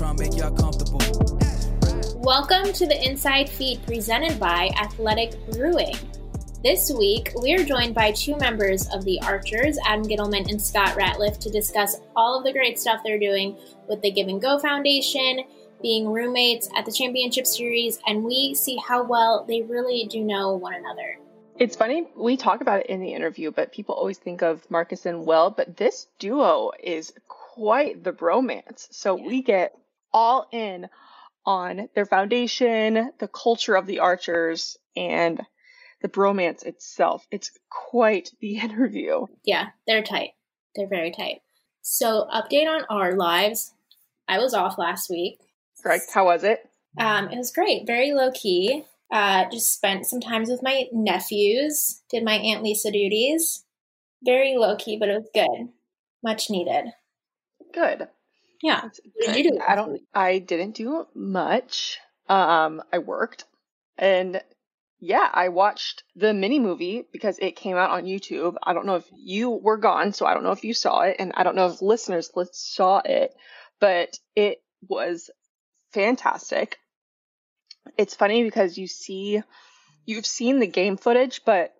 trying to make y'all comfortable. Welcome to the Inside Feed presented by Athletic Brewing. This week, we are joined by two members of the Archers, Adam Ghitelman and Scott Ratliff, to discuss all of the great stuff they're doing with the Give and Go Foundation, being roommates at the championship series, and we see how well they really do know one another. It's funny, we talk about it in the interview, but people always think of Marcus and Will, but this duo is quite the bromance. So Yeah. we get all in on their foundation, the culture of the archers, and the bromance itself. It's quite the interview. Yeah, they're tight. They're very tight. So, update on our lives. I was off last week. Correct? How was it? Um, it was great, very low key. Uh, just spent some times with my nephews, did my Aunt Lisa duties. Very low key, but it was good. Much needed. Good. Yeah. What did you do? I don't I didn't do much. Um I worked and yeah, I watched the mini movie because it came out on YouTube. I don't know if you were gone, so I don't know if you saw it and I don't know if listeners saw it, but it was fantastic. It's funny because you see you've seen the game footage, but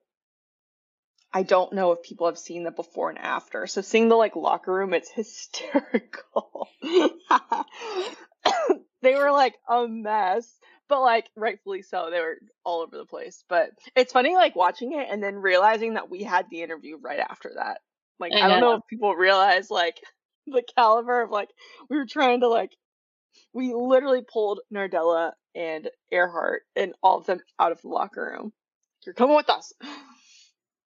I don't know if people have seen the before and after. So seeing the like locker room, it's hysterical. they were like a mess, but like rightfully so. They were all over the place. But it's funny like watching it and then realizing that we had the interview right after that. Like I I, don't know. know if people realize like the caliber of like we were trying to like we literally pulled Nardella and Ehrhardt and all of them out of the locker room. You're coming with us.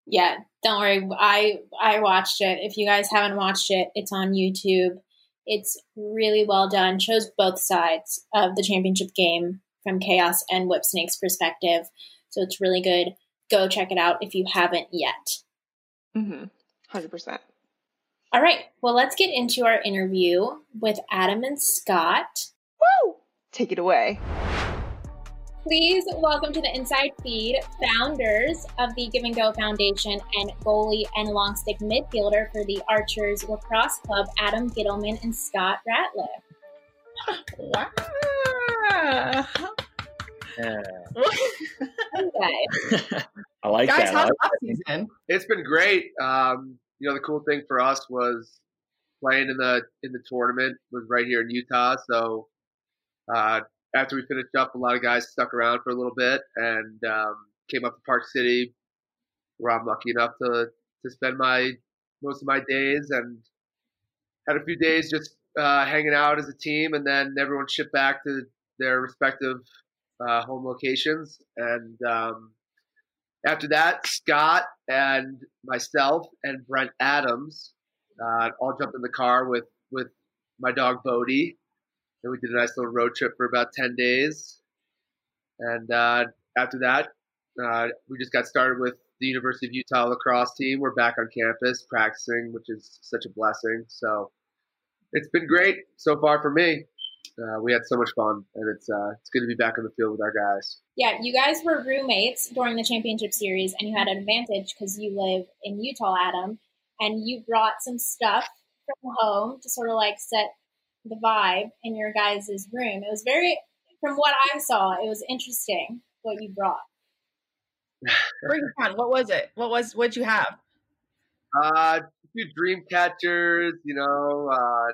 Yeah, don't worry. I I watched it. If you guys haven't watched it, it's on YouTube. It's really well done. Shows both sides of the championship game from Chaos and Whipsnakes' perspective. So it's really good. Go check it out if you haven't yet. Mm-hmm. Hundred percent. All right. Well, let's get into our interview with Adam and Scott. Woo! Take it away. Please welcome to the Inside Feed founders of the Give and Go Foundation and goalie and long stick midfielder for the Archers Lacrosse Club, Adam Ghitelman and Scott Ratliff. Wow. Yeah. Hey, guys. I like Guys, that. I how's like off season? It's been great. Um, you know, the cool thing for us was playing in the in the tournament was right here in Utah. So uh, after we finished up, a lot of guys stuck around for a little bit and um, came up to Park City, where I'm lucky enough to to spend my most of my days and had a few days just uh, hanging out as a team, and then everyone shipped back to their respective uh, home locations and. Um, after that, Scott and myself and Brent Adams uh, all jumped in the car with, with my dog Bodie, and we did a nice little road trip for about ten days. And uh, after that, uh, we just got started with the University of Utah lacrosse team. We're back on campus practicing, which is such a blessing. So it's been great so far for me. Uh, we had so much fun, and it's uh, it's good to be back on the field with our guys. Yeah, you guys were roommates during the championship series, and you had an advantage because you live in Utah, Adam, and you brought some stuff from home to sort of like set the vibe in your guys' room. It was very, from what I saw, it was interesting what you brought. Bring it on. What was it? What was? What'd you have? Uh, a few dream catchers, you know, uh,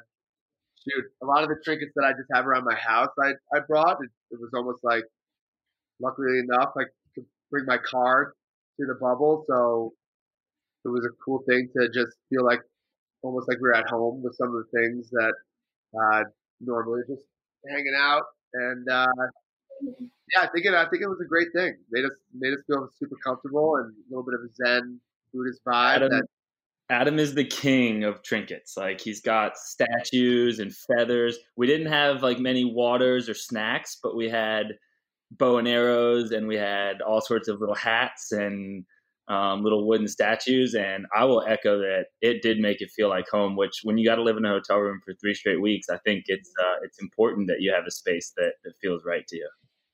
shoot, a lot of the trinkets that I just have around my house, I, I brought. It, it was almost like, luckily enough, I could bring my car to the bubble. So it was a cool thing to just feel like almost like we were at home with some of the things that, uh, normally just hanging out. And, uh, yeah, I think it, I think it was a great thing. Made us, made us feel super comfortable and a little bit of a Zen Buddhist vibe Adam, that Adam is the king of trinkets. Like he's got statues and feathers. We didn't have like many waters or snacks, but we had bow and arrows, and we had all sorts of little hats and um, little wooden statues. And I will echo that it did make it feel like home. Which, when you got to live in a hotel room for three straight weeks, I think it's uh, it's important that you have a space that, that feels right to you.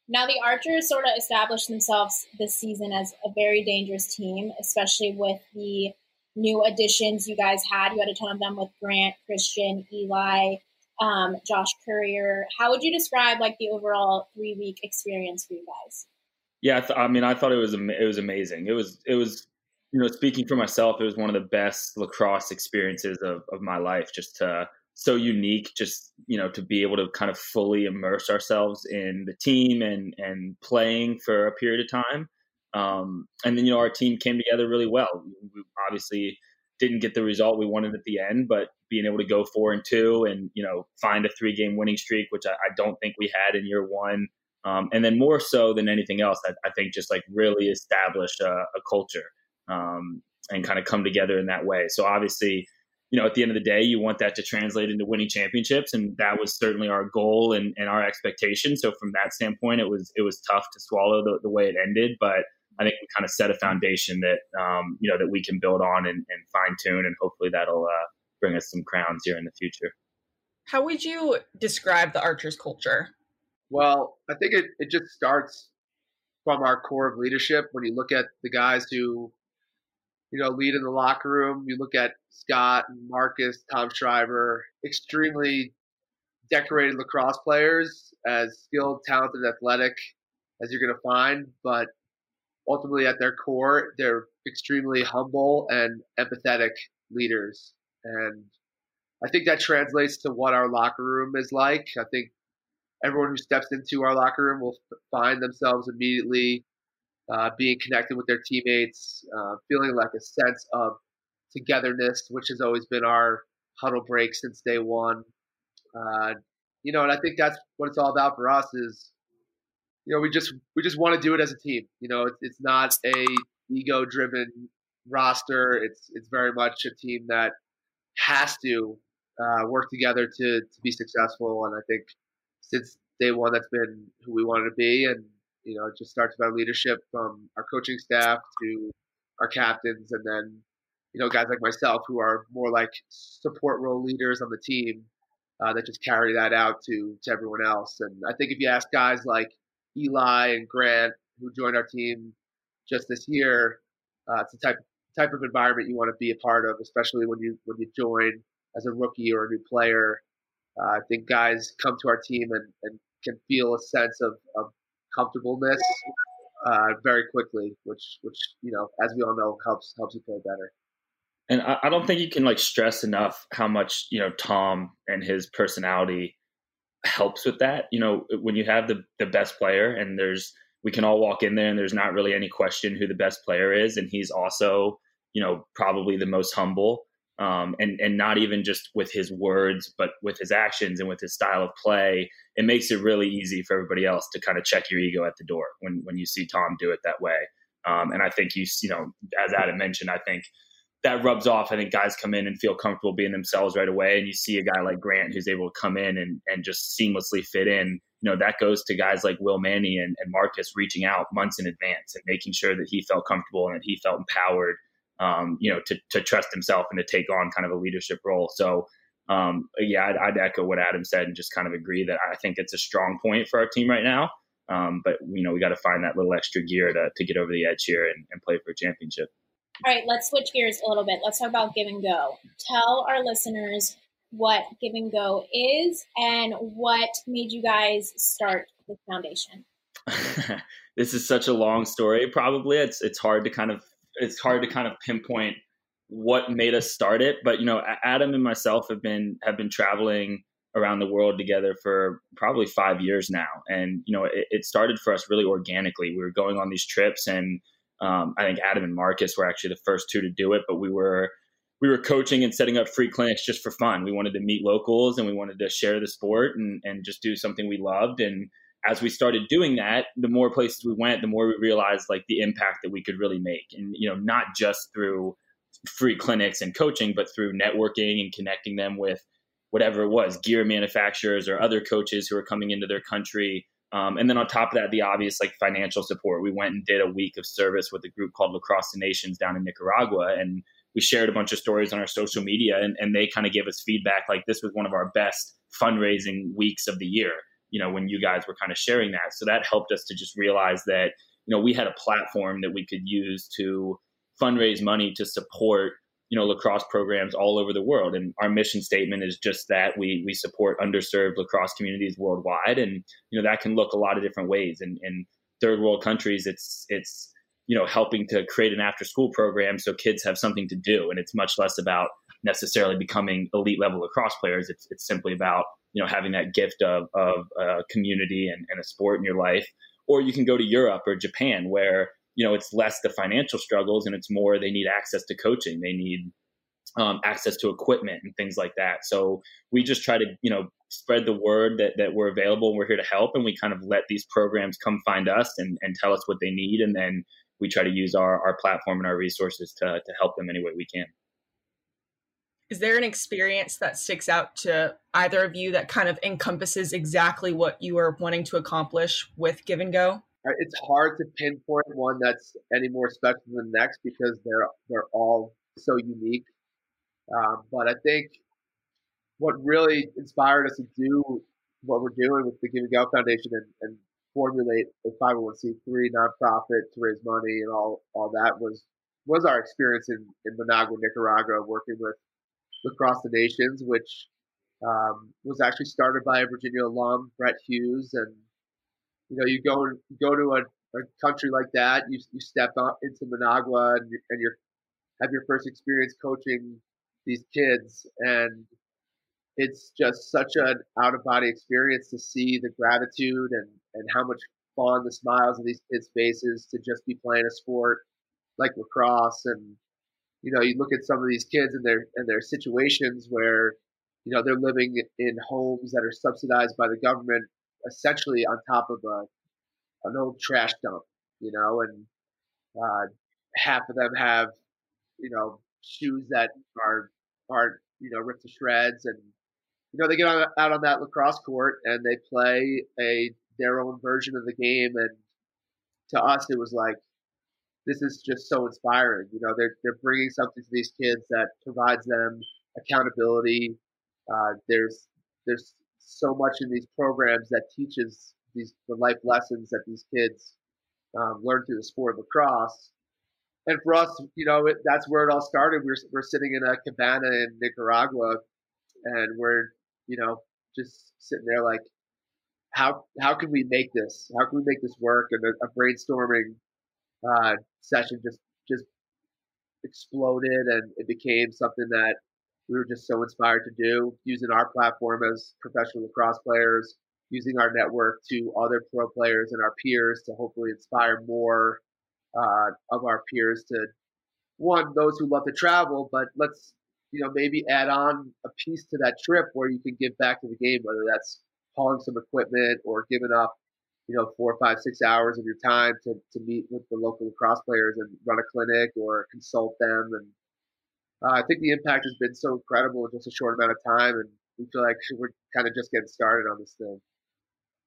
Now, the Archers sort of established themselves this season as a very dangerous team, especially with the new additions you guys had. You had a ton of them with Grant, Christian, Eli, um, Josh Courier. How would you describe like the overall three week experience for you guys? Yeah, I, th- I mean, I thought it was it was amazing. It was it was you know speaking for myself, it was one of the best lacrosse experiences of of my life. Just to so unique just you know to be able to kind of fully immerse ourselves in the team and and playing for a period of time um, and then you know our team came together really well we obviously didn't get the result we wanted at the end but being able to go four and two and you know find a three game winning streak which I, I, don't think we had in year one um, and then more so than anything else I, I think just like really establish a, a culture um, and kind of come together in that way so obviously you know, at the end of the day, you want that to translate into winning championships, and that was certainly our goal and, and our expectation. So from that standpoint, it was it was tough to swallow the, the way it ended, but I think we kind of set a foundation that um, you know that we can build on and, and fine tune, and hopefully that'll uh, bring us some crowns here in the future. How would you describe the Archers culture? Well, I think it, it just starts from our core of leadership. When you look at the guys who you know, lead in the locker room. You look at Scott Marcus, Tom Schreiber, extremely decorated lacrosse players, as skilled, talented, athletic as you're going to find, but ultimately at their core, they're extremely humble and empathetic leaders. And I think that translates to what our locker room is like. I think everyone who steps into our locker room will find themselves immediately uh, being connected with their teammates, uh, feeling like a sense of togetherness, which has always been our huddle break since day one. Uh, you know, and I think that's what it's all about for us is, you know, we just we just want to do it as a team. You know, it's it's not a ego driven roster. It's it's very much a team that has to uh, work together to to be successful. And I think since day one, that's been who we wanted to be, and you know, it just starts with our leadership from our coaching staff to our captains, and then you know guys like myself who are more like support role leaders on the team uh, that just carry that out to to everyone else. And I think if you ask guys like Eli and Grant who joined our team just this year, uh, it's the type type of environment you want to be a part of, especially when you when you join as a rookie or a new player. Uh, I think guys come to our team and, and can feel a sense of, of comfortableness uh, very quickly, which which you know, as we all know, helps helps you play better. And I, I don't think you can like stress enough how much you know Tom and his personality helps with that. You know, when you have the the best player, and there's we can all walk in there, and there's not really any question who the best player is, and he's also you know probably the most humble um, and and not even just with his words, but with his actions and with his style of play. It makes it really easy for everybody else to kind of check your ego at the door when when you see Tom do it that way. Um, and I think you you know, as Adam mentioned, I think that rubs off. I think guys come in and feel comfortable being themselves right away, and you see a guy like Grant who's able to come in and and just seamlessly fit in. You know that goes to guys like Will Manny and, and Marcus reaching out months in advance and making sure that he felt comfortable and that he felt empowered um, you know, to, to trust himself and to take on kind of a leadership role. So, um, yeah, I'd, I'd, echo what Adam said and just kind of agree that I think it's a strong point for our team right now. Um, but you know, we got to find that little extra gear to, to get over the edge here and, and play for a championship. All right, let's switch gears a little bit. Let's talk about Give and Go. Tell our listeners what Give and Go is and what made you guys start the foundation. this is such a long story. Probably it's it's hard to kind of it's hard to kind of pinpoint what made us start it. But you know, Adam and myself have been have been traveling around the world together for probably five years now, and you know, it, it started for us really organically. We were going on these trips, and um, I think Adam and Marcus were actually the first two to do it, but we were we were coaching and setting up free clinics just for fun. We wanted to meet locals and we wanted to share the sport and, and just do something we loved. And as we started doing that, the more places we went, the more we realized like the impact that we could really make. And, you know, not just through free clinics and coaching, but through networking and connecting them with whatever it was, gear manufacturers or other coaches who are coming into their country. Um, and then on top of that, the obvious like financial support. We went and did a week of service with a group called Lacrosse the Nations down in Nicaragua. And we shared a bunch of stories on our social media and, and they kind of gave us feedback like this was one of our best fundraising weeks of the year you know, when you guys were kind of sharing that. So that helped us to just realize that, you know, we had a platform that we could use to fundraise money to support you know lacrosse programs all over the world. And our mission statement is just that. We we support underserved lacrosse communities worldwide. And you know that can look a lot of different ways. And in third world countries it's it's you know helping to create an after school program so kids have something to do. And it's much less about necessarily becoming elite level lacrosse players. It's it's simply about you know having that gift of of a community and, and a sport in your life. Or you can go to Europe or Japan where you know it's less the financial struggles and it's more they need access to coaching. They need um, access to equipment and things like that. So we just try to you know spread the word that, that we're available and we're here to help. And we kind of let these programs come find us and, and tell us what they need. And then we try to use our, our platform and our resources to, to help them any way we can is there an experience that sticks out to either of you that kind of encompasses exactly what you are wanting to accomplish with give and go it's hard to pinpoint one that's any more special than the next because they're they're all so unique. Um, but I think what really inspired us to do what we're doing with the Give and Go Foundation and, and formulate a 501c3 nonprofit to raise money and all all that was was our experience in, in Managua, Nicaragua, working with Lacrosse the Nations, which um, was actually started by a Virginia alum, Brett Hughes, and you know, you go go to a, a country like that, you you step up into Managua and, you, and you're have your first experience coaching these kids, and it's just such an out of body experience to see the gratitude and and how much fun the smiles of these kids' faces to just be playing a sport like lacrosse and you know you look at some of these kids and their and their situations where you know they're living in homes that are subsidized by the government essentially on top of a an old trash dump, you know, and uh, half of them have, you know, shoes that are are you know ripped to shreds, and you know they get out on that lacrosse court and they play a their own version of the game, and to us it was like this is just so inspiring. You know, they're they're bringing something to these kids that provides them accountability. Uh, there's there's so much in these programs that teaches these the life lessons that these kids um, learn through the sport of lacrosse. And for us, you know, it, that's where it all started. We're we're sitting in a cabana in Nicaragua, and we're you know just sitting there like, how how can we make this? How can we make this work? And a, a brainstorming uh, session just just exploded, and it became something that we were just so inspired to do using our platform as professional lacrosse players, using our network to other pro players and our peers to hopefully inspire more uh, of our peers to one those who love to travel, but let's you know maybe add on a piece to that trip where you can give back to the game, whether that's hauling some equipment or giving up you know four, five, six hours of your time to to meet with the local lacrosse players and run a clinic or consult them and uh, I think the impact has been so incredible in just a short amount of time, and we feel like we're kind of just getting started on this thing.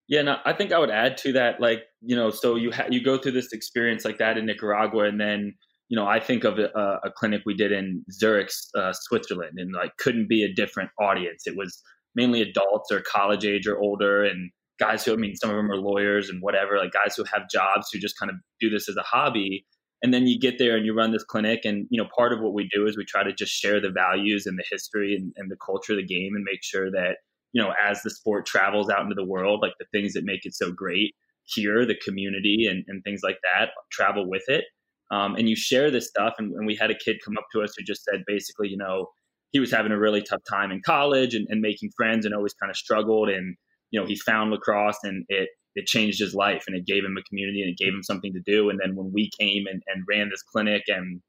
Yeah, no, I think I would add to that, like you know, so you ha- you go through this experience like that in Nicaragua, and then you know, I think of a, a clinic we did in Zurich, uh, Switzerland, and like couldn't be a different audience. It was mainly adults or college age or older, and guys who I mean, some of them are lawyers and whatever, like guys who have jobs who just kind of do this as a hobby. And then you get there and you run this clinic and you know part of what we do is we try to just share the values and the history and, and, the culture of the game and make sure that you know as the sport travels out into the world like the things that make it so great here the community and, and things like that travel with it. Um, and you share this stuff and, and, we had a kid come up to us who just said basically you know he was having a really tough time in college and, and making friends and always kind of struggled and you know he found lacrosse and it it changed his life and it gave him a community and it gave him something to do. And then when we came and, and ran this clinic and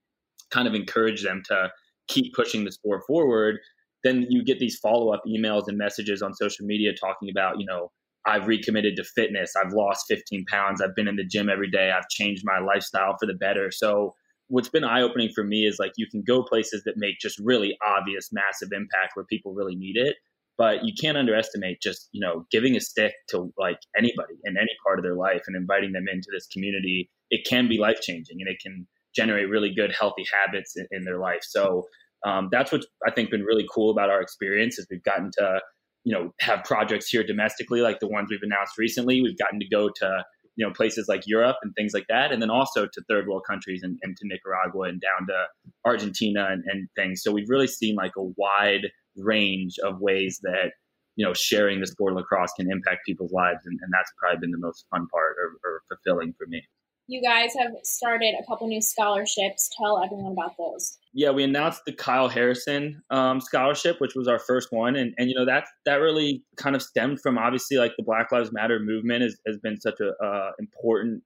kind of encouraged them to keep pushing the sport forward, then you get these follow up emails and messages on social media talking about, you know, I've recommitted to fitness. I've lost 15 pounds. I've been in the gym every day. I've changed my lifestyle for the better. So, what's been eye opening for me is like you can go places that make just really obvious, massive impact where people really need it but you can't underestimate just you know giving a stick to like anybody in any part of their life and inviting them into this community it can be life changing and it can generate really good healthy habits in, in their life so um, that's what i think been really cool about our experience is we've gotten to you know have projects here domestically like the ones we've announced recently we've gotten to go to you know places like Europe and things like that, and then also to third world countries and, and to Nicaragua and down to Argentina and, and things. So we've really seen like a wide range of ways that you know sharing the sport of lacrosse can impact people's lives, and, and that's probably been the most fun part or, or fulfilling for me you guys have started a couple new scholarships. Tell everyone about those. Yeah, we announced the Kyle Harrison um, scholarship, which was our first one, and and you know that that really kind of stemmed from obviously like the Black Lives Matter movement has, has been such a uh, important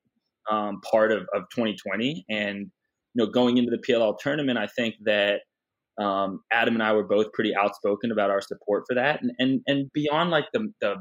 um, part of, of 2020, and you know going into the PLL tournament, I think that um, Adam and I were both pretty outspoken about our support for that, and and and beyond like the the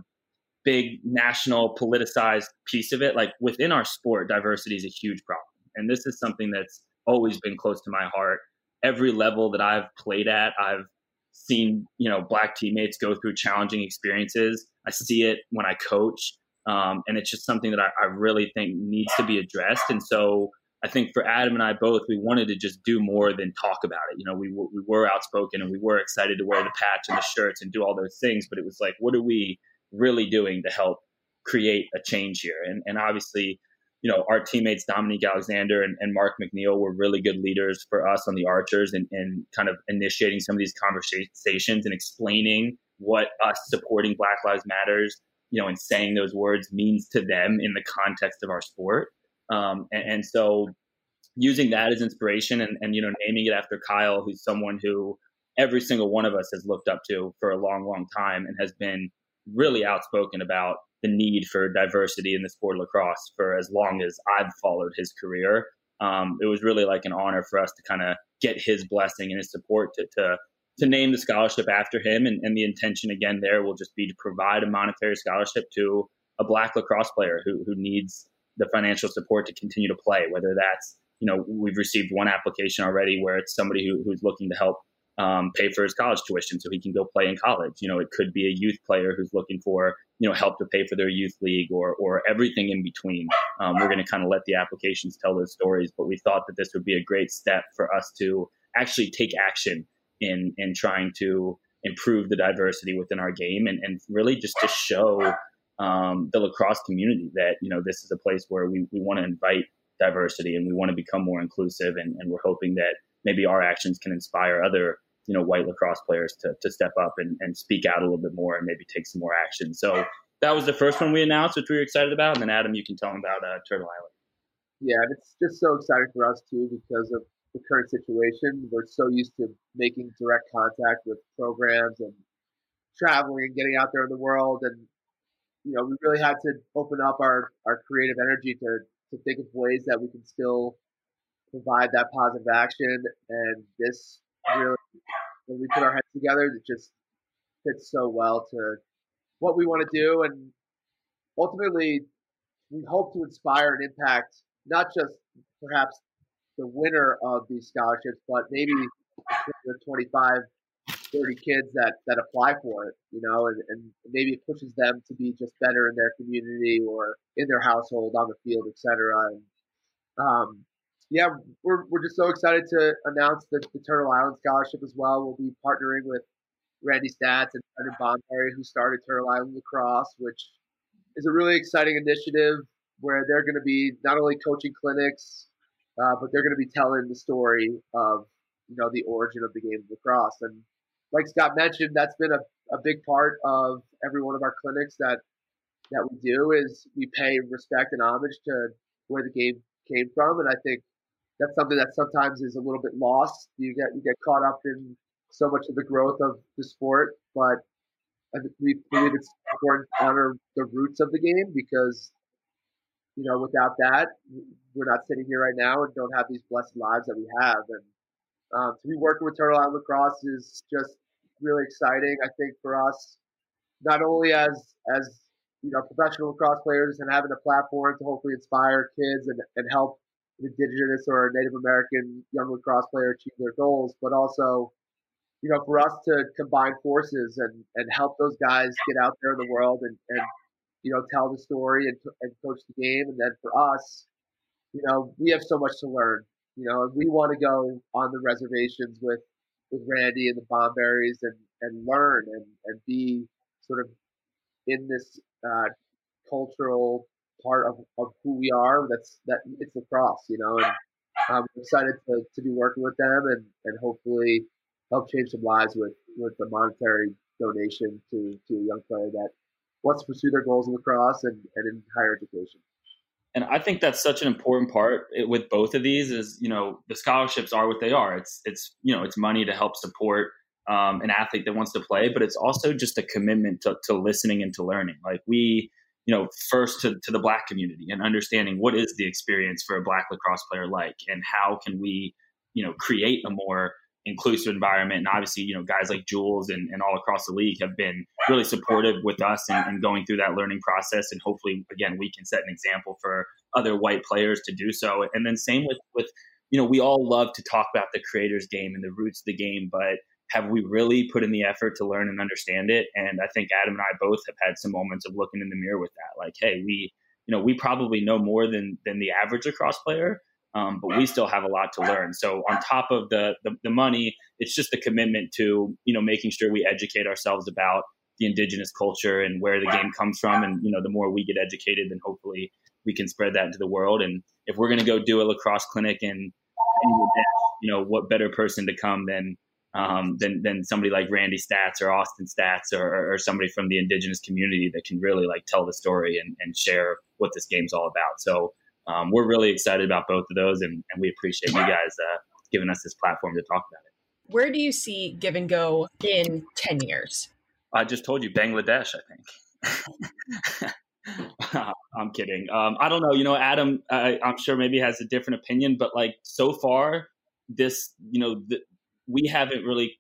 big national politicized piece of it. Like within our sport, diversity is a huge problem. And this is something that's always been close to my heart. Every level that I've played at, I've seen, you know, black teammates go through challenging experiences. I see it when I coach. Um, and it's just something that I, I really think needs to be addressed. And so I think for Adam and I both, we wanted to just do more than talk about it. You know, we, we were outspoken and we were excited to wear the patch and the shirts and do all those things, but it was like, what are we really doing to help create a change here. And, and obviously, you know, our teammates Dominique Alexander and, and Mark McNeil were really good leaders for us on the Archers and, and kind of initiating some of these conversations and explaining what us supporting Black Lives Matters, you know, and saying those words means to them in the context of our sport. Um, and, and, so using that as inspiration and, and, you know, naming it after Kyle, who's someone who every single one of us has looked up to for a long, long time and has been really outspoken about the need for diversity in the sport of lacrosse for as long as I've followed his career. Um, it was really like an honor for us to kind of get his blessing and his support to, to, to name the scholarship after him. And, and, the intention again there will just be to provide a monetary scholarship to a black lacrosse player who, who needs the financial support to continue to play, whether that's, you know, we've received one application already where it's somebody who, who's looking to help um, pay for his college tuition so he can go play in college. You know, it could be a youth player who's looking for you know help to pay for their youth league or or everything in between. Um, we're going to kind of let the applications tell those stories, but we thought that this would be a great step for us to actually take action in in trying to improve the diversity within our game and, and really just to show um, the lacrosse community that you know this is a place where we, we want to invite diversity and we want to become more inclusive and, and we're hoping that maybe our actions can inspire other you know white lacrosse players to, to step up and, and speak out a little bit more and maybe take some more action. So that was the first one we announced which we were excited about. And then adam you can tell them about uh, turtle island. Yeah it's just so exciting for us too because of the current situation. We're so used to making direct contact with programs and traveling and getting out there in the world and you know we really had to open up our our creative energy to to think of ways that we can still provide that positive action. And this really, when we put our heads together, it just fits so well to what we want to do. And ultimately, we hope to inspire and impact not just perhaps the winner of these scholarships, but maybe the 25, 30 kids that, that apply for it, you know, and, and maybe it pushes them to be just better in their community or in their household, on the field, etc. And um, yeah, we're, we're just so excited to announce the, the Turtle Island Scholarship as well. We'll be partnering with Randy Staats and Brendan Bomberry, who started Turtle Island Lacrosse, which is a really exciting initiative where they're going to be not only coaching clinics, uh, but they're going to be telling the story of you know the origin of the game of lacrosse. And like Scott mentioned, that's been a, a big part of every one of our clinics that that we do is we pay respect and homage to where the game came from. And I think that's something that sometimes is a little bit lost. You get you get caught up in so much of the growth of the sport, but we believe it's important to honor the roots of the game because you know without that we're not sitting here right now and don't have these blessed lives that we have. And um, to be working with Turtle Island Lacrosse is just really exciting. I think for us, not only as as you know professional lacrosse players and having a platform to hopefully inspire kids and, and help indigenous or Native American young lacrosse player achieve their goals, but also, you know, for us to combine forces and, and help those guys get out there in the world and, and you know, tell the story and, and coach the game. And then for us, you know, we have so much to learn, you know, and we want to go on the reservations with, with Randy and the Bomberries and, and learn and, and be sort of in this uh, cultural part of, of who we are. That's that it's lacrosse, you know, and I'm excited to, to be working with them and, and hopefully help change some lives with with the monetary donation to to a young player that wants to pursue their goals in lacrosse and, and in higher education. And I think that's such an important part with both of these is, you know, the scholarships are what they are. It's, it's, you know, it's money to help support um, an athlete that wants to play, but it's also just a commitment to, to listening and to learning. Like we, you know, first to, to the black community and understanding what is the experience for a black lacrosse player like, and how can we, you know, create a more inclusive environment. And obviously, you know, guys like Jules and, and all across the league have been really supportive with us and, and, going through that learning process. And hopefully, again, we can set an example for other white players to do so. And then same with, with, you know, we all love to talk about the creator's game and the roots of the game, but have we really put in the effort to learn and understand it? And I think Adam and I both have had some moments of looking in the mirror with that. Like, hey, we, you know, we probably know more than than the average lacrosse player, um, but we still have a lot to learn. So on top of the, the, the money, it's just the commitment to you know making sure we educate ourselves about the indigenous culture and where the game comes from. And you know, the more we get educated, then hopefully we can spread that into the world. And if we're going to go do a lacrosse clinic and you know, what better person to come than um, than than somebody like Randy Staats or Austin Staats or, or, somebody from the indigenous community that can really like tell the story and, and share what this game's all about. So um, we're really excited about both of those, and, and we appreciate you guys uh, giving us this platform to talk about it. Where do you see Give and Go in ten years? I just told you Bangladesh. I think. I'm kidding. Um, I don't know. You know, Adam, I, am sure maybe has a different opinion, but like so far, this, you know, the, we haven't really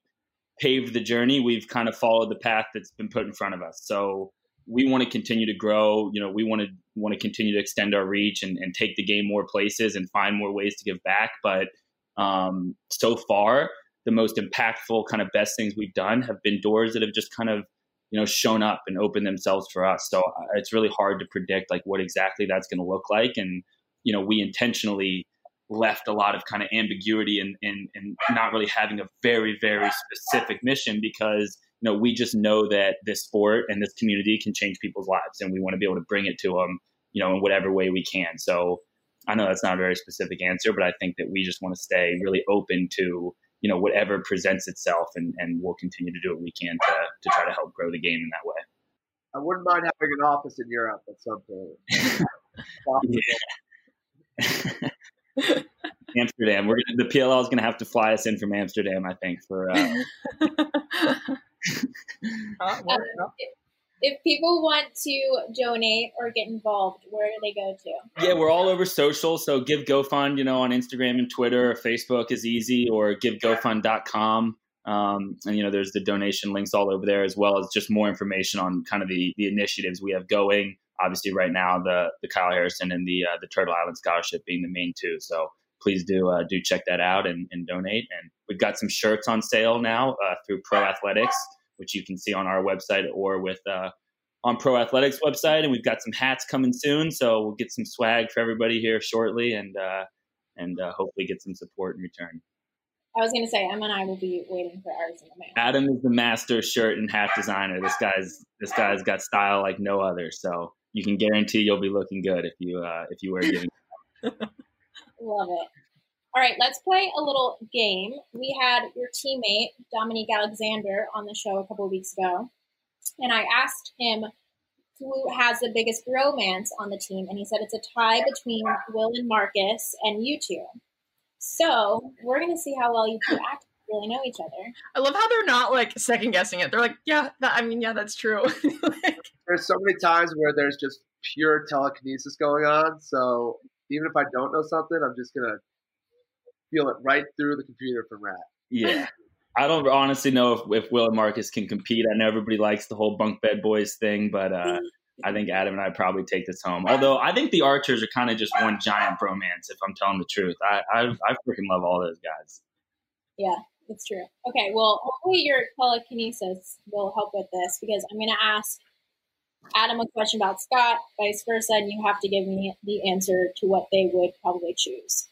paved the journey. We've kind of followed the path that's been put in front of us. So we want to continue to grow. You know, we want to want to continue to extend our reach and, and take the game more places and find more ways to give back. But um, so far, the most impactful kind of best things we've done have been doors that have just kind of you know shown up and opened themselves for us. So uh, it's really hard to predict like what exactly that's going to look like. And you know, we intentionally left a lot of kind of ambiguity and, and, and not really having a very, very specific mission because, you know, we just know that this sport and this community can change people's lives and we want to be able to bring it to them, you know, in whatever way we can. So I know that's not a very specific answer, but I think that we just want to stay really open to, you know, whatever presents itself and, and we'll continue to do what we can to, to try to help grow the game in that way. I wouldn't mind having an office in Europe at some point. Amsterdam. We're gonna, the PLL is going to have to fly us in from Amsterdam, I think. For uh... um, if people want to donate or get involved, where do they go to? Yeah, we're all over social. So give GoFund, you know, on Instagram and Twitter or Facebook is easy, or givegofund.com. Um, and you know, there's the donation links all over there, as well as just more information on kind of the the initiatives we have going obviously right now the the Kyle Harrison and the uh, the Turtle Island Scholarship being the main two. So please do uh, do check that out and, and, donate. And we've got some shirts on sale now uh, through Pro Athletics, which you can see on our website or with uh, on Pro Athletics website. And we've got some hats coming soon, so we'll get some swag for everybody here shortly, and uh, and uh, hopefully get some support in return. I was going to say, Emma and I will be waiting for ours in the mail. Adam is the master shirt and hat designer. This guy's this guy's got style like no other. So you can guarantee you'll be looking good if you uh, if you wear giving. Love it. All right, let's play a little game. We had your teammate Dominique Alexander on the show a couple of weeks ago, and I asked him who has the biggest romance on the team, and he said it's a tie between Will and Marcus and you two. So we're gonna see how well you two act really know each other. I love how they're not like second guessing it. They're like, yeah, that, I mean, yeah, that's true. like, there's so many times where there's just pure telekinesis going on. So even if I don't know something, I'm just gonna feel it right through the computer from Rat. Yeah. I don't honestly know if, if Will and Marcus can compete. I know everybody likes the whole bunk bed boys thing, but uh, I think Adam and I probably take this home. Although I think the Archers are kind of just one giant bromance, if I'm telling the truth. I I, I freaking love all those guys. Yeah, it's true. Okay, well, hopefully your telekinesis will help with this because I'm going to ask Adam a question about Scott, vice versa, and you have to give me the answer to what they would probably choose.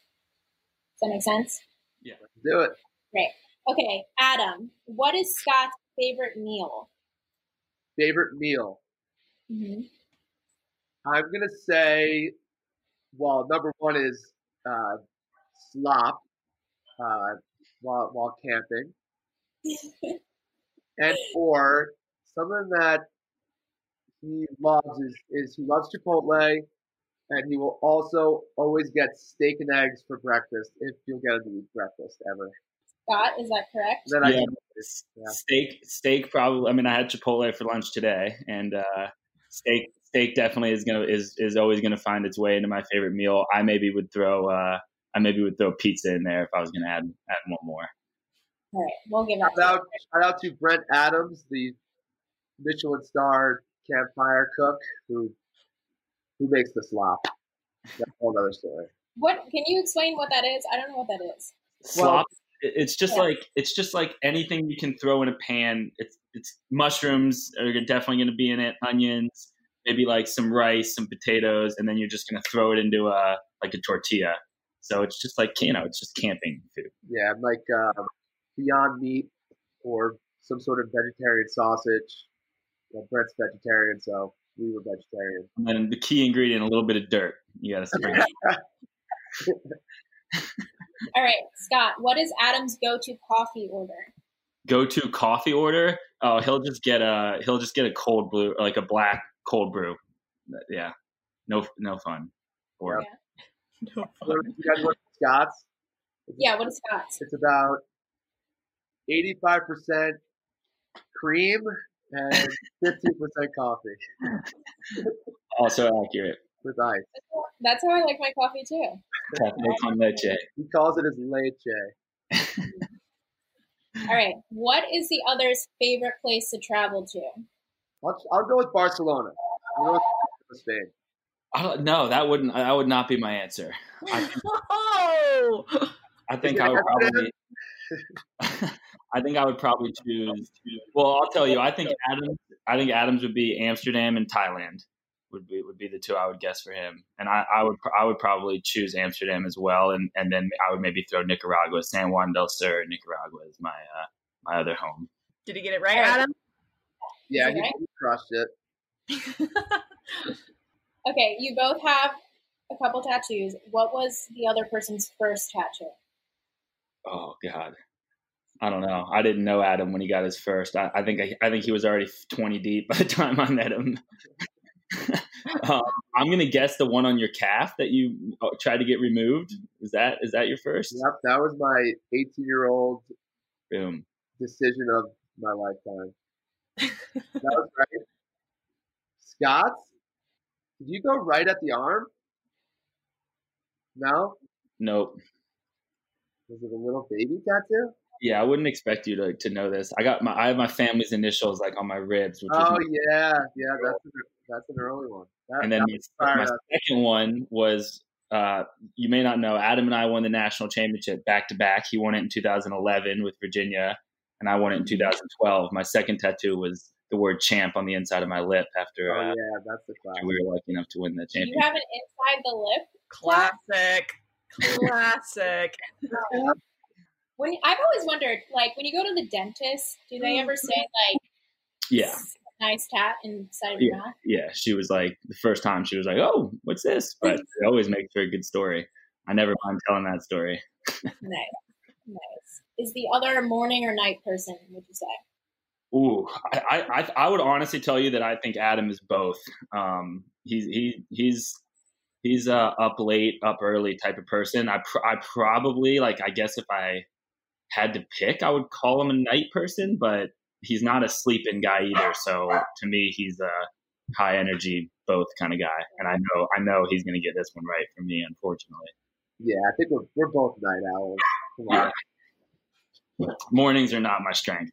Does that make sense? Yeah, do it. Great. Okay, Adam, what is Scott's favorite meal? Favorite meal? Mm-hmm. I'm gonna say, well, number one is uh, slop uh, while while camping, and or something that he loves is is he loves Chipotle, and he will also always get steak and eggs for breakfast if you'll get him to eat breakfast ever. Scott, is that correct? Then I Yeah. can- Yeah. Steak, steak probably. I mean, I had Chipotle for lunch today, and uh, steak, steak definitely is gonna is is always gonna find its way into my favorite meal. I maybe would throw, uh, I maybe would throw pizza in there if I was gonna add add one more. All right, we'll give it. Shout out, shout out to Brent Adams, the Michelin star campfire cook who who makes the slop. That's a whole other story. What can you explain what that is? I don't know what that is. Slop. it- it's just Yeah. like it's just like anything you can throw in a pan. It's it's mushrooms are definitely going to be in it. Onions, maybe like some rice, some potatoes, and then you're just going to throw it into a like a tortilla. So it's just like you know, it's just camping food. Yeah, like um, Beyond Meat or some sort of vegetarian sausage. Well, Brent's vegetarian, so we were vegetarian. And then the key ingredient, a little bit of dirt. You got to sprinkle. All right, Scott, what is Adam's go-to coffee order? Go to coffee order. Oh, he'll just get a he'll just get a cold brew, like a black cold brew. Yeah, no no fun. Or No fun. You guys want Scott's? Yeah, what is Scott's? It's about 85% cream and 15% coffee oh, also accurate. with ice. That's how I like my coffee too. Cafe con leche. He calls it his leche. All right, what is the other's favorite place to travel to? I'll, I'll go with Barcelona. I'll go with Spain. I don't know. That wouldn't. That would not be my answer. I, Oh, I think I would probably. I think I would probably choose. Well, I'll tell you. I think Adams. I think Adams would be Amsterdam and Thailand. Would be would be the two I would guess for him, and I, I would I would probably choose Amsterdam as well, and, and then I would maybe throw Nicaragua, San Juan del Sur, Nicaragua is my uh, my other home. did he get it right, Adam? Yeah, Is it he, right? he crushed it. Okay, you both have a couple tattoos. What was the other person's first tattoo? Oh God, I don't know. I didn't know Adam when he got his first. I, I think I, I think he was already twenty deep by the time I met him. um, I'm gonna guess the one on your calf that you uh, tried to get removed. Is that is that your first? Yep, that was my 18 year old Boom. decision of my lifetime. that was right. Scott's? Did you go right at the arm? No? Nope. Was it a little baby tattoo? Yeah, I wouldn't expect you to, to know this. I got my I have my family's initials like on my ribs, which Oh is yeah, yeah, that's an, that's an early one. That, and then my, my second one was uh, you may not know Adam and I won the national championship back to back. He won it in 2011 with Virginia, and I won it in 2012. My second tattoo was the word "champ" on the inside of my lip after Oh uh, yeah, that's the class. we were lucky enough to win the Do you have an inside the lip? Classic. Classic. When I've always wondered, like when you go to the dentist, do they ever say like Yeah, nice tat inside of your mouth? yeah. She was like the first time she was like, "Oh, what's this?" But it always makes for a good story. I never mind telling that story. Nice. Nice. Is the other morning or night person, would you say? Ooh, I, I, I- I would honestly tell you that I think Adam is both. Um, he's he he's he's a up late, up early type of person. I pr- I probably like I guess if I had to pick, I would call him a night person, but he's not a sleeping guy either. So to me, he's a high energy both kind of guy, and I know I know he's going to get this one right for me, unfortunately. Yeah, I think we're we're both night owls. Come on. Mornings are not my strength.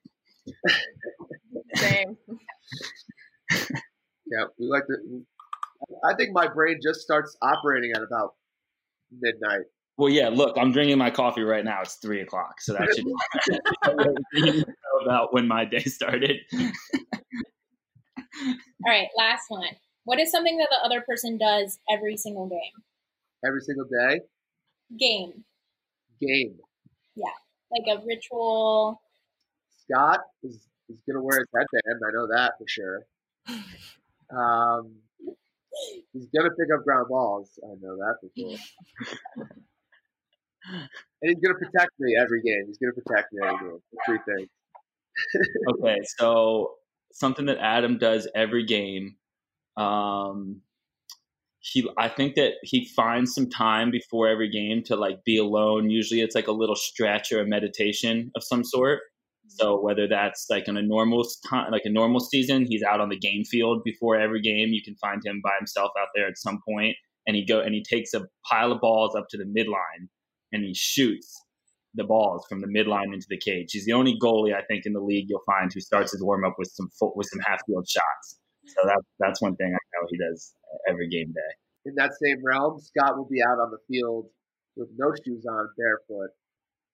Same. Yeah, we like to. I think my brain just starts operating at about midnight. Well, yeah. Look, I'm drinking my coffee right now. It's three o'clock, so that should you know about when my day started. All right, last one. What is something that the other person does every single game? Every single day, Game. game. Yeah, like a ritual. Scott is, is gonna wear his headband. I know that for sure. Um, He's gonna pick up ground balls. I know that for sure. and he's gonna protect me every game. He's gonna protect me every game. Three things. okay, so something that Adam does every game. Um, he, I think that he finds some time before every game to like be alone. Usually, it's like a little stretch or a meditation of some sort. So whether that's like in a normal time, like a normal season, he's out on the game field before every game. You can find him by himself out there at some point, and he go and he takes a pile of balls up to the midline and he shoots the balls from the midline into the cage. He's the only goalie I think in the league you'll find who starts his warm up with some with some half field shots. So that's that's one thing I know he does every game day. In that same realm, Scott will be out on the field with no shoes on, barefoot,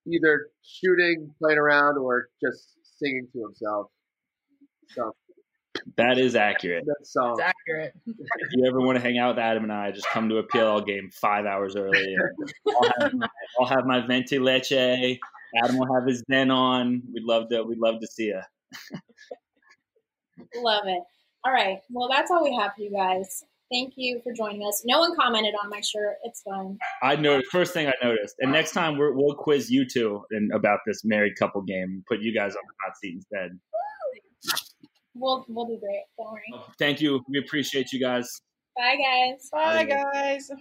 either shooting, playing around, or just singing to himself. So that is accurate. That song. It's accurate. if you ever want to hang out with Adam and I, just come to a PLL game five hours early. I'll have, my, I'll have my venti leche. Adam will have his Zen on. We'd love to. We'd love to see you. love it. All right. Well, that's all we have for you guys. Thank you for joining us. No one commented on my shirt. It's fine. I noticed. First thing I noticed, and next time we will quiz you two in, about this married couple game. Put you guys on the hot seat instead. We'll we'll do great. Don't worry. Thank you. We appreciate you guys. Bye guys. Bye, guys.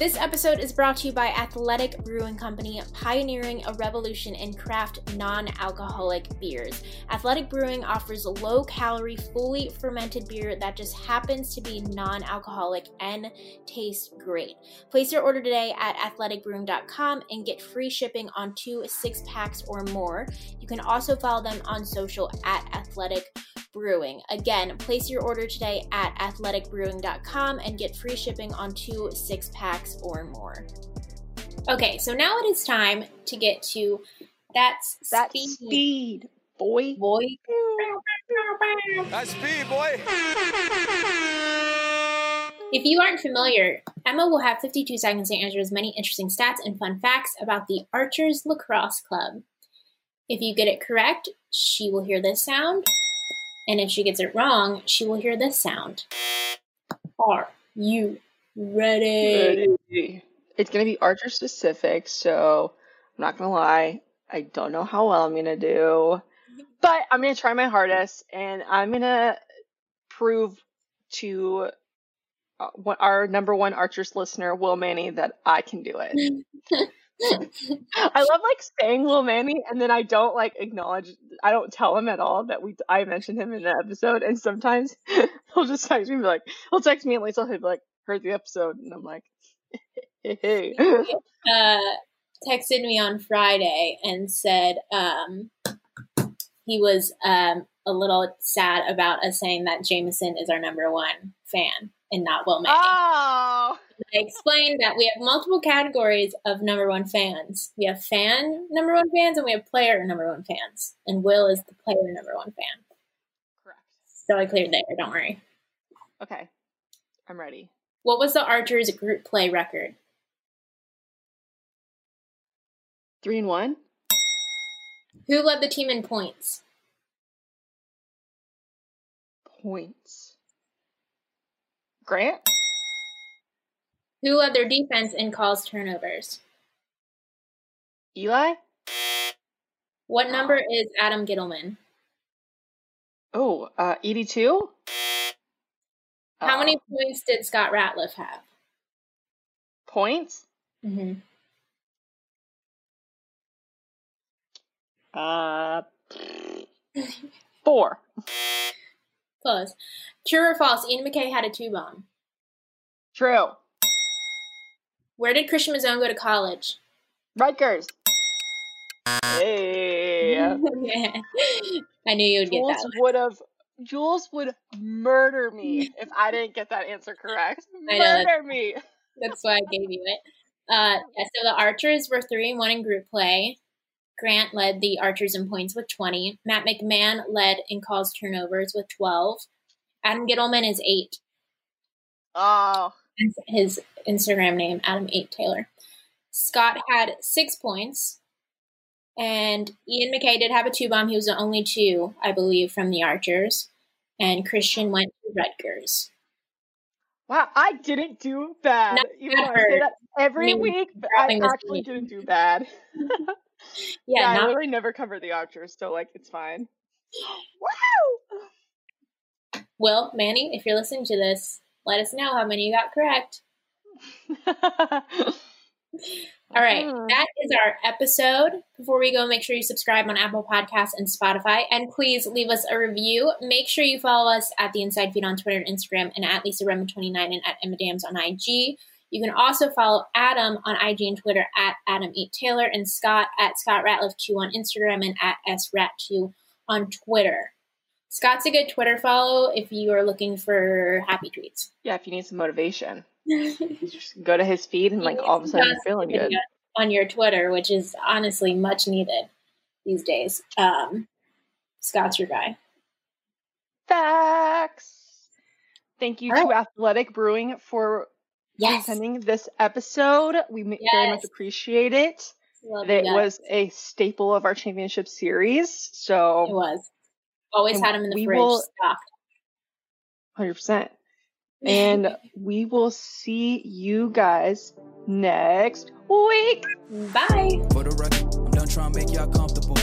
This episode is brought to you by Athletic Brewing Company, pioneering a revolution in craft non alcoholic beers. Athletic Brewing offers low calorie, fully fermented beer that just happens to be non alcoholic and tastes great. Place your order today at athleticbrewing.com and get free shipping on two six packs or more. You can also follow them on social at Athletic Brewing. Again, place your order today at athleticbrewing.com and get free shipping on two six packs or more. Okay, so now it is time to get to that's That speed, speed, boy. boy. That's speed, boy. If you aren't familiar, Emma will have 52 seconds to answer as many interesting stats and fun facts about the Archers Lacrosse Club. If you get it correct, she will hear this sound, and if she gets it wrong, she will hear this sound. Are you ready? Ready. It's gonna be Archer specific, so I'm not gonna lie. I don't know how well I'm gonna do, but I'm gonna try my hardest, and I'm gonna prove to uh, our number one Archers listener, Will Manny, that I can do it. I love like saying Will Manny, and then I don't like acknowledge. I don't tell him at all that we I mentioned him in the episode, and sometimes he'll just text me and be like, he'll text me and Lisa he'll be like, heard the episode, and I'm like, hey. uh, texted me on Friday and said um, he was um, a little sad about us saying that Jameson is our number one fan and not Will Manny. Oh, I explained that we have multiple categories of number one fans. We have fan number one fans and we have player number one fans. And Will is the player number one fan. correct. So I cleared there, don't worry. Okay, I'm ready. What was the Archers group play record? Three and one. Who led the team in points? Points. Grant. Who led their defense in calls turnovers? Eli. What number is Adam Ghitelman? Oh, uh, 82. How Uh, many points did Scott Ratliff have? points? Mm-hmm. Uh, four. Close. True or false? Ian MacKay had a two bomb. True. Where did Christian Mazzone go to college? Rutgers. Hey. I knew you would get Jules that. would have. Jules would murder me if I didn't get that answer correct. I know. Murder me. That's why I gave you it. Uh, yeah, so the Archers were three and one in group play. Grant led the Archers in points with 20. Matt McMahon led in calls turnovers with 12. Adam Ghitelman is eight. Oh, His Instagram name, Adam Eight Taylor. Scott had six points. And Ian MacKay did have a two bomb. He was the only two, I believe, from the Archers. And Christian went to Rutgers. Wow, I didn't do bad. Not Even though I say that every I mean, week, but I actually week. didn't do bad. Yeah, I not literally never covered the Archers, so like it's fine. Wow! Will, Manny, if you're listening to this, let us know how many you got correct. All right, Mhm. that is our episode. Before we go, make sure you subscribe on Apple Podcasts and Spotify, and please leave us a review. Make sure you follow us at the Inside Feed on Twitter and Instagram, and at Lisa Redmond 29 and at Emma Dams on IG. You can also follow Adam on IG and Twitter at Adam Eight Taylor and Scott at Scott Ratliff 2 on Instagram and at SRat2 on Twitter. Scott's a good Twitter follow if you are looking for happy tweets. yeah, if you need some motivation, just go to his feed and like all of a sudden you're feeling good. on your Twitter, which is honestly much needed these days. Um, Scott's your guy. Facts. Thank you to Athletic Brewing for Yes, sending this episode. We ma- very much appreciate it. Love It you guys. was a staple of our championship series, So It so was. Always had them in the we fridge, will- stocked. 100%. And we will see you guys next week. Bye. For the record, I'm done trying to make y'all comfortable.